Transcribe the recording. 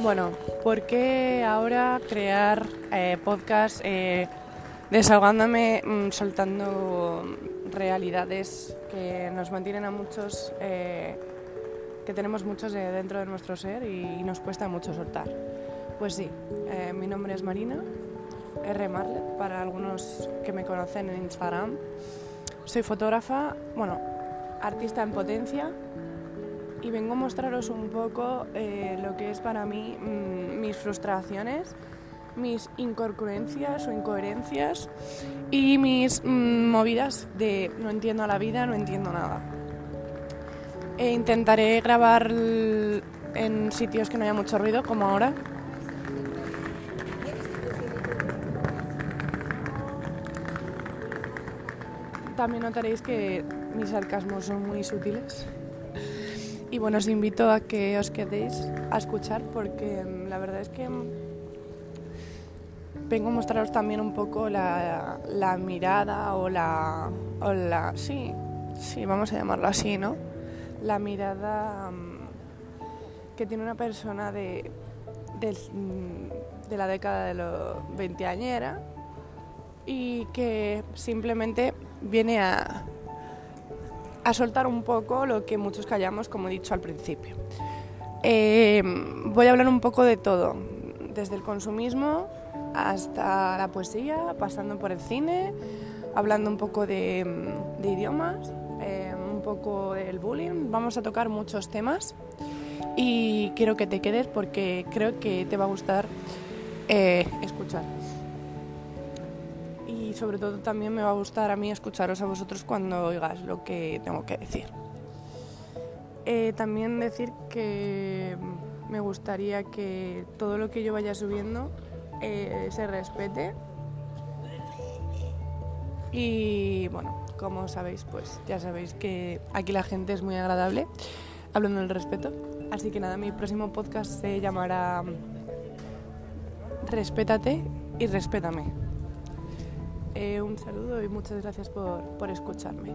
Bueno, ¿por qué ahora crear eh, podcast eh, desahogándome, mm, soltando realidades que nos mantienen a muchos, eh, que tenemos muchos de dentro de nuestro ser y, nos cuesta mucho soltar? Pues sí, eh, mi nombre es Marina, R. Marlet, para algunos que me conocen en Instagram. Soy fotógrafa, bueno, artista en potencia y vengo a mostraros un poco eh, lo que es para mí mm, mis frustraciones, mis incongruencias o incoherencias y mis mm, movidas de no entiendo la vida, no entiendo nada. E intentaré grabar en sitios que no haya mucho ruido, como ahora. También notaréis que mis sarcasmos son muy sutiles. Y bueno, os invito a que os quedéis a escuchar porque mm, la verdad es que mm, vengo a mostraros también un poco la, la mirada o la, o la... Sí, sí, vamos a llamarlo así, ¿no? La mirada mm, que tiene una persona de, de, de la década de los 20 añera y que simplemente viene a, a soltar un poco lo que muchos callamos, como he dicho al principio. Eh, voy a hablar un poco de todo, desde el consumismo hasta la poesía, pasando por el cine, hablando un poco de, idiomas, eh, un poco del bullying. Vamos a tocar muchos temas y quiero que te quedes porque creo que te va a gustar eh, escuchar y sobre todo también me va a gustar a mí escucharos a vosotros cuando oigas lo que tengo que decir. Eh, también decir que me gustaría que todo lo que yo vaya subiendo eh, se respete. Y bueno, como sabéis, pues ya sabéis que aquí la gente es muy agradable, hablando del respeto. Así que nada, mi próximo podcast se llamará Respétate y respétame. Eh, un saludo y muchas gracias por, por escucharme.